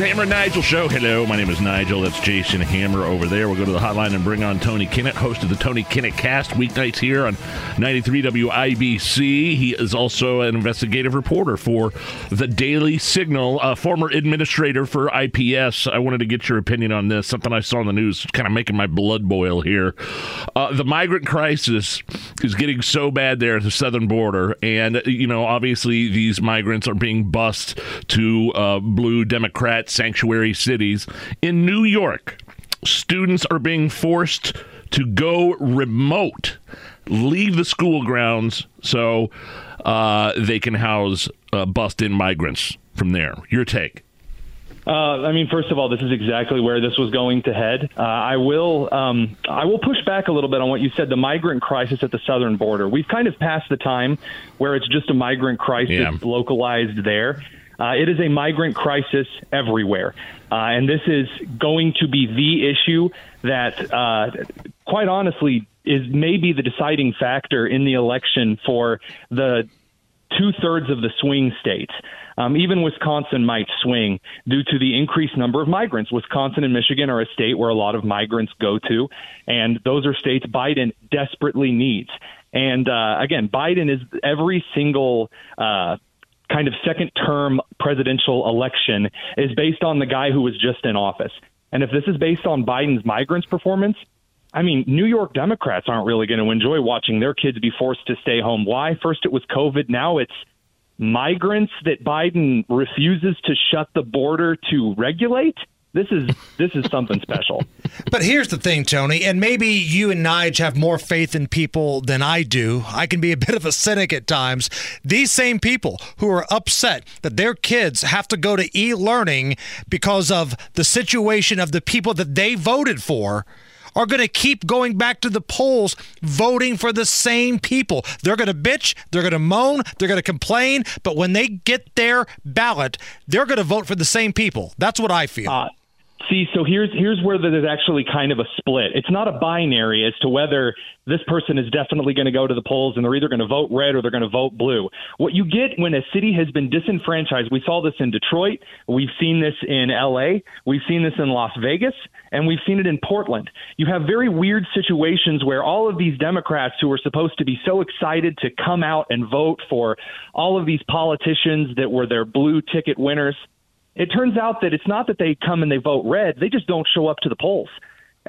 And Nigel Show. Hello, my name is Nigel. That's Jason Hammer over there. We'll go to the hotline and bring on Tony Kinnett, host of the Tony Kinnett Cast, weeknights here on 93 WIBC. He is also an investigative reporter for the Daily Signal, a former administrator for IPS. I wanted to get your opinion on this. Something I saw in the news, kind of making my blood boil here. Uh, the migrant crisis is getting so bad there at the southern border, and you know, obviously, these migrants are being bused to uh, blue Democrat sanctuary cities. In New York, students are being forced to go remote, leave the school grounds so uh, they can house uh, bust in migrants from there. Your take. Uh, I mean, first of all, this is exactly where this was going to head. Uh, I will, um, I will push back a little bit on what you said. The migrant crisis at the southern border. We've kind of passed the time where it's just a migrant crisis Yeah. localized there. Uh, it is a migrant crisis everywhere, uh, and this is going to be the issue that, uh, quite honestly, is maybe the deciding factor in the election for the two thirds of the swing states. Um, even Wisconsin might swing due to the increased number of migrants. Wisconsin and Michigan are a state where a lot of migrants go to, and those are states Biden desperately needs. And uh, again, Biden is every single. Uh, kind of second term presidential election is based on the guy who was just in office. And if this is based on Biden's migrants performance, I mean, New York Democrats aren't really going to enjoy watching their kids be forced to stay home. Why? First it was COVID, now it's migrants that Biden refuses to shut the border to regulate. This is this is something special. But here's the thing, Tony, and maybe you and Nige have more faith in people than I do. I can be a bit of a cynic at times. These same people who are upset that their kids have to go to e learning because of the situation of the people that they voted for are going to keep going back to the polls voting for the same people. They're going to bitch, they're going to moan, they're going to complain, but when they get their ballot, they're going to vote for the same people. That's what I feel. Uh, See, so here's here's where there's actually kind of a split. It's not a binary as to whether this person is definitely going to go to the polls and they're either going to vote red or they're going to vote blue. What you get when a city has been disenfranchised, we saw this in Detroit, we've seen this in LA, we've seen this in Las Vegas, and we've seen it in Portland. You have very weird situations where all of these Democrats who were supposed to be so excited to come out and vote for all of these politicians that were their blue ticket winners it turns out that it's not that they come and they vote red, they just don't show up to the polls.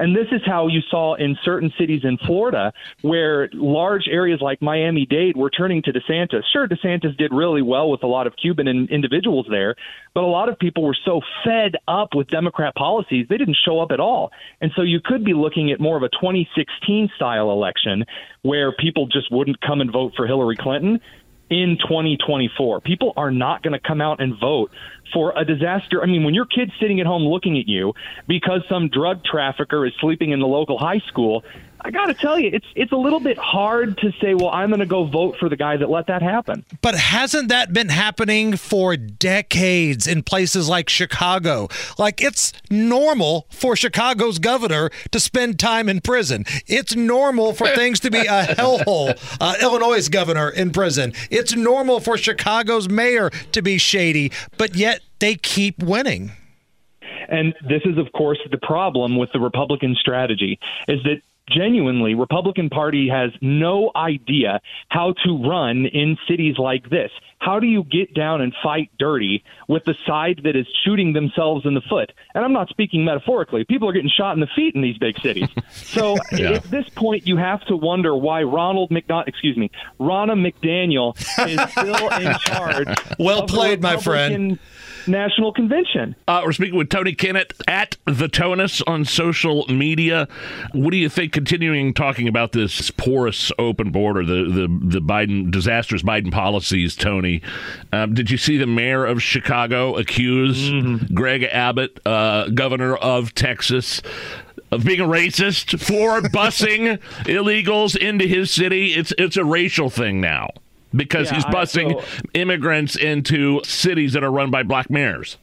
And this is how you saw in certain cities in Florida where large areas like Miami Dade were turning to DeSantis. Sure, DeSantis did really well with a lot of Cuban in- individuals there, but a lot of people were so fed up with Democrat policies, they didn't show up at all. And so you could be looking at more of a 2016 style election where people just wouldn't come and vote for Hillary Clinton in 2024. People are not going to come out and vote for a disaster. I mean, when your kid's sitting at home looking at you because some drug trafficker is sleeping in the local high school, I got to tell you, it's it's a little bit hard to say, well, I'm going to go vote for the guy that let that happen. But hasn't that been happening for decades in places like Chicago? Like it's normal for Chicago's governor to spend time in prison. It's normal for things to be a hellhole. Uh, Illinois' governor in prison. It's normal for Chicago's mayor to be shady, but yet they keep winning. And this is, of course, the problem with the Republican strategy is that genuinely Republican Party has no idea how to run in cities like this. how do you get down and fight dirty with the side that is shooting themselves in the foot? And I'm not speaking metaphorically. People are getting shot in the feet in these big cities. So Yeah. at this point, you have to wonder why Ronald McDonald, excuse me, Ronna McDaniel is still in charge. Well played, my friend. National Convention. Uh, we're speaking with Tony Kinnett at the Tonus on social media. What do you think? Continuing talking about this porous open border, the the the Biden disastrous Biden policies. Tony, um, did you see the mayor of Chicago accuse Greg Abbott, uh, governor of Texas? Of being a racist for busing illegals into his city, it's it's a racial thing now because Yeah, he's I- busing so- immigrants into cities that are run by black mayors.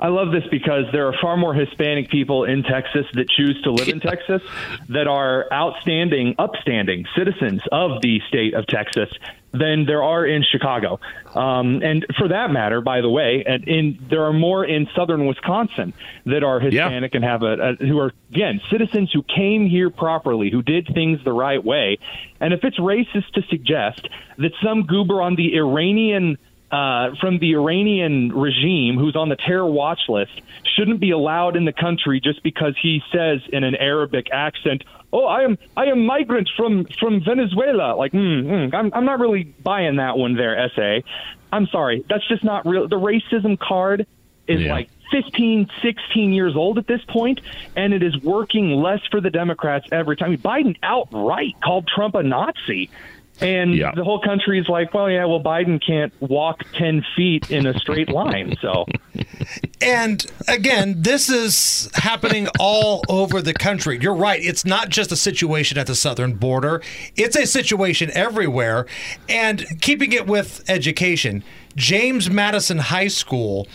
I love this because there are far more Hispanic people in Texas that choose to live in Texas that are outstanding, upstanding citizens of the state of Texas than there are in Chicago. Um, and for that matter, by the way, and in there are more in southern Wisconsin that are Hispanic and have a, a who are again citizens who came here properly, who did things the right way. And if it's racist to suggest that some goober on the Iranian uh, from the Iranian regime who's on the terror watch list shouldn't be allowed in the country just because he says in an Arabic accent, "Oh, I am I am migrant from from Venezuela." Like, mm, mm, I'm I'm not really buying that one there, SA. I'm sorry, that's just not real. The racism card is Yeah. like 15, 16 years old at this point, and it is working less for the Democrats every time. Biden outright called Trump a Nazi. And Yeah. the whole country is like, well, yeah, well, Biden can't walk 10 feet in a straight line. So, And again, this is happening all over the country. You're right. It's not just a situation at the southern border, it's a situation everywhere. And keeping it with education, James Madison High School,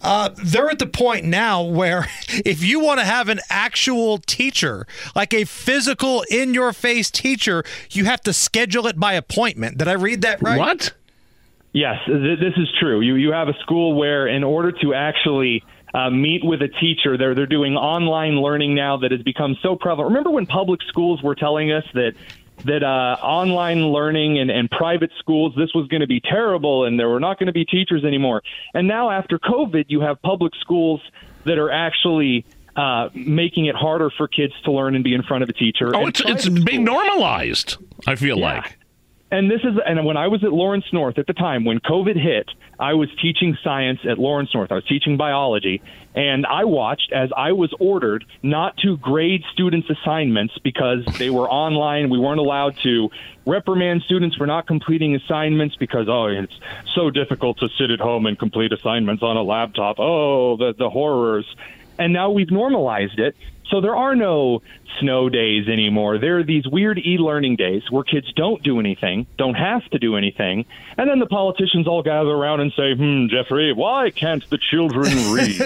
uh, they're at the point now where if you want to have an actual teacher, like a physical, in your face teacher, you have to schedule it by appointment. Did I read that right? What? yes, th- this is true. You, you have a school where, in order to actually uh, meet with a teacher, they're, they're doing online learning now that has become so prevalent. Remember when public schools were telling us that that uh, online learning and, and private schools, this was going to be terrible and there were not going to be teachers anymore. And now after COVID, you have public schools that are actually uh, making it harder for kids to learn and be in front of a teacher. Oh, it's it's being normalized. I feel Yeah. like. And this is and when I was at Lawrence North at the time when COVID hit, I was teaching science at Lawrence North. I was teaching biology, and I watched as I was ordered not to grade students' assignments because they were online. We weren't allowed to reprimand students for not completing assignments because oh, it's so difficult to sit at home and complete assignments on a laptop. Oh, the the horrors. And now we've normalized it. So there are no snow days anymore. There are these weird e-learning days where kids don't do anything, don't have to do anything, and then the politicians all gather around and say, "Hmm, Jeffrey, why can't the children read?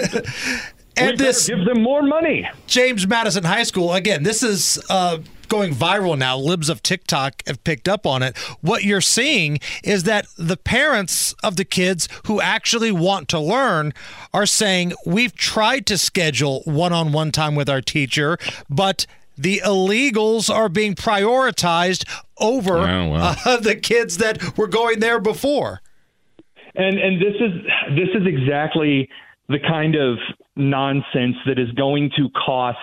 And we this give them more money." James Madison High School. Again, this is uh, going viral now. Libs of TikTok have picked up on it. What you're seeing is that the parents of the kids who actually want to learn are saying, We've tried to schedule one on one time with our teacher, but the illegals are being prioritized over Oh, wow. uh, the kids that were going there before. And and this is this is exactly the kind of nonsense that is going to cost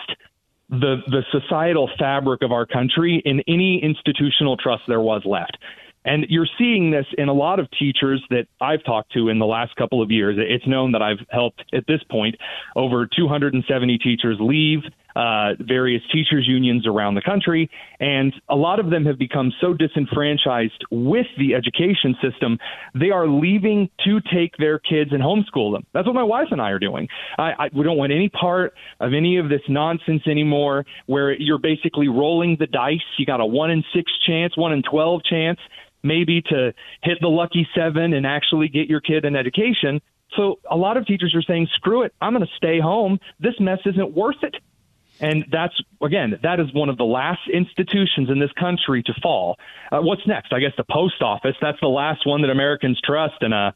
the the societal fabric of our country in any institutional trust there was left. And you're seeing this in a lot of teachers that I've talked to in the last couple of years. It's known that I've helped at this point over 270 teachers leave uh, various teachers unions around the country, and a lot of them have become so disenfranchised with the education system, they are leaving to take their kids and homeschool them. That's what my wife and I are doing. I, I, we don't want any part of any of this nonsense anymore, where you're basically rolling the dice. You got a one in six chance, one in twelve chance, maybe to hit the lucky seven and actually get your kid an education. So a lot of teachers are saying, "Screw it, I'm going to stay home. This mess isn't worth it." And that's, again, that is one of the last institutions in this country to fall. Uh, what's next? I guess the post office. That's the last one that Americans trust. And uh,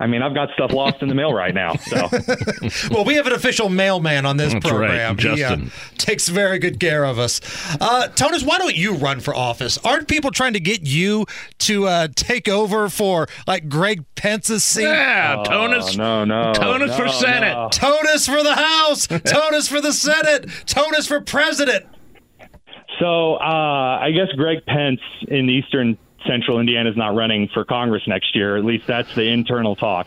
I mean, I've got stuff lost in the mail right now. So Well, we have an official mailman on this That's right, program. He uh, Justin. takes very good care of us. Uh, Tonus, why don't you run for office? Aren't people trying to get you to uh, take over for like Greg Pence's seat? Yeah, Tonus. no, no, Tonus for Senate. no. Tonus for the House, Tonus for the Senate, Tonus for President. So uh, I guess Greg Pence in the Eastern Central Indiana is not running for Congress next year. At least that's the internal talk.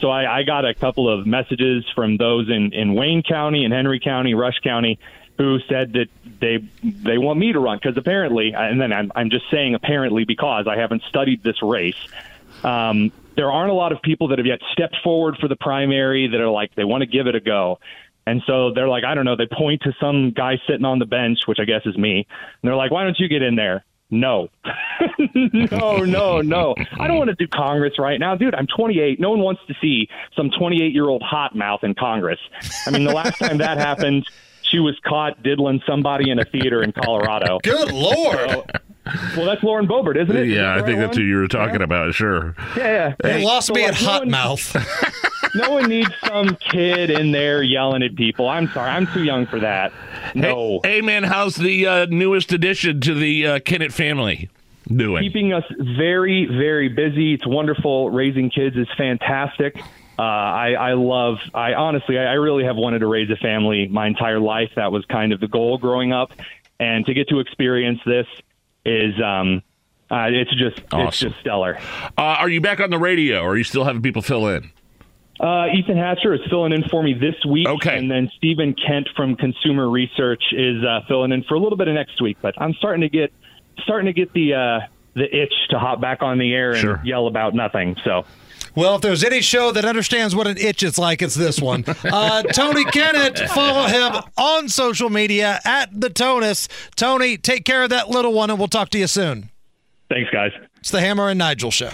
So I, I got a couple of messages from those in, in Wayne County and Henry County, Rush County, who said that they they want me to run because apparently, and then I'm, I'm just saying apparently because I haven't studied this race. Um, there aren't a lot of people that have yet stepped forward for the primary that are like they want to give it a go. And so they're like, I don't know. They point to some guy sitting on the bench, which I guess is me. And they're like, why don't you get in there? No, no, no, no. I don't want to do Congress right now, dude. I'm 28. No one wants to see some 28 year old hot mouth in Congress. I mean, the last time that happened, she was caught diddling somebody in a theater in Colorado. Good Lord. So- well, that's Lauren Boebert, isn't it? Yeah, that I think right that's who you were talking about. Sure. Yeah, yeah. You lost So, me like, at hot one- mouth. no one needs some kid in there yelling at people. I'm sorry, I'm too young for that. No. Hey, hey, man, how's the uh, newest addition to the uh, Kinnett family doing? keeping us very, very busy. It's wonderful. Raising kids is fantastic. Uh, I, I love. I honestly, I, I really have wanted to raise a family my entire life. That was kind of the goal growing up, and to get to experience this is, um, uh, it's just, it's just stellar. Uh, are you back on the radio, or are you still having people fill in? Uh, Ethan Hatcher is filling in for me this week, Okay. and then Stephen Kent from Consumer Research is uh, filling in for a little bit of next week. But I'm starting to get starting to get the uh, the itch to hop back on the air and Sure. yell about nothing. So. Well, if there's any show that understands what an itch is like, it's this one. Uh, Tony Kinnett, follow him on social media at the Tonus. Tony, take care of that little one, and we'll talk to you soon. Thanks, guys. It's the Hammer and Nigel Show.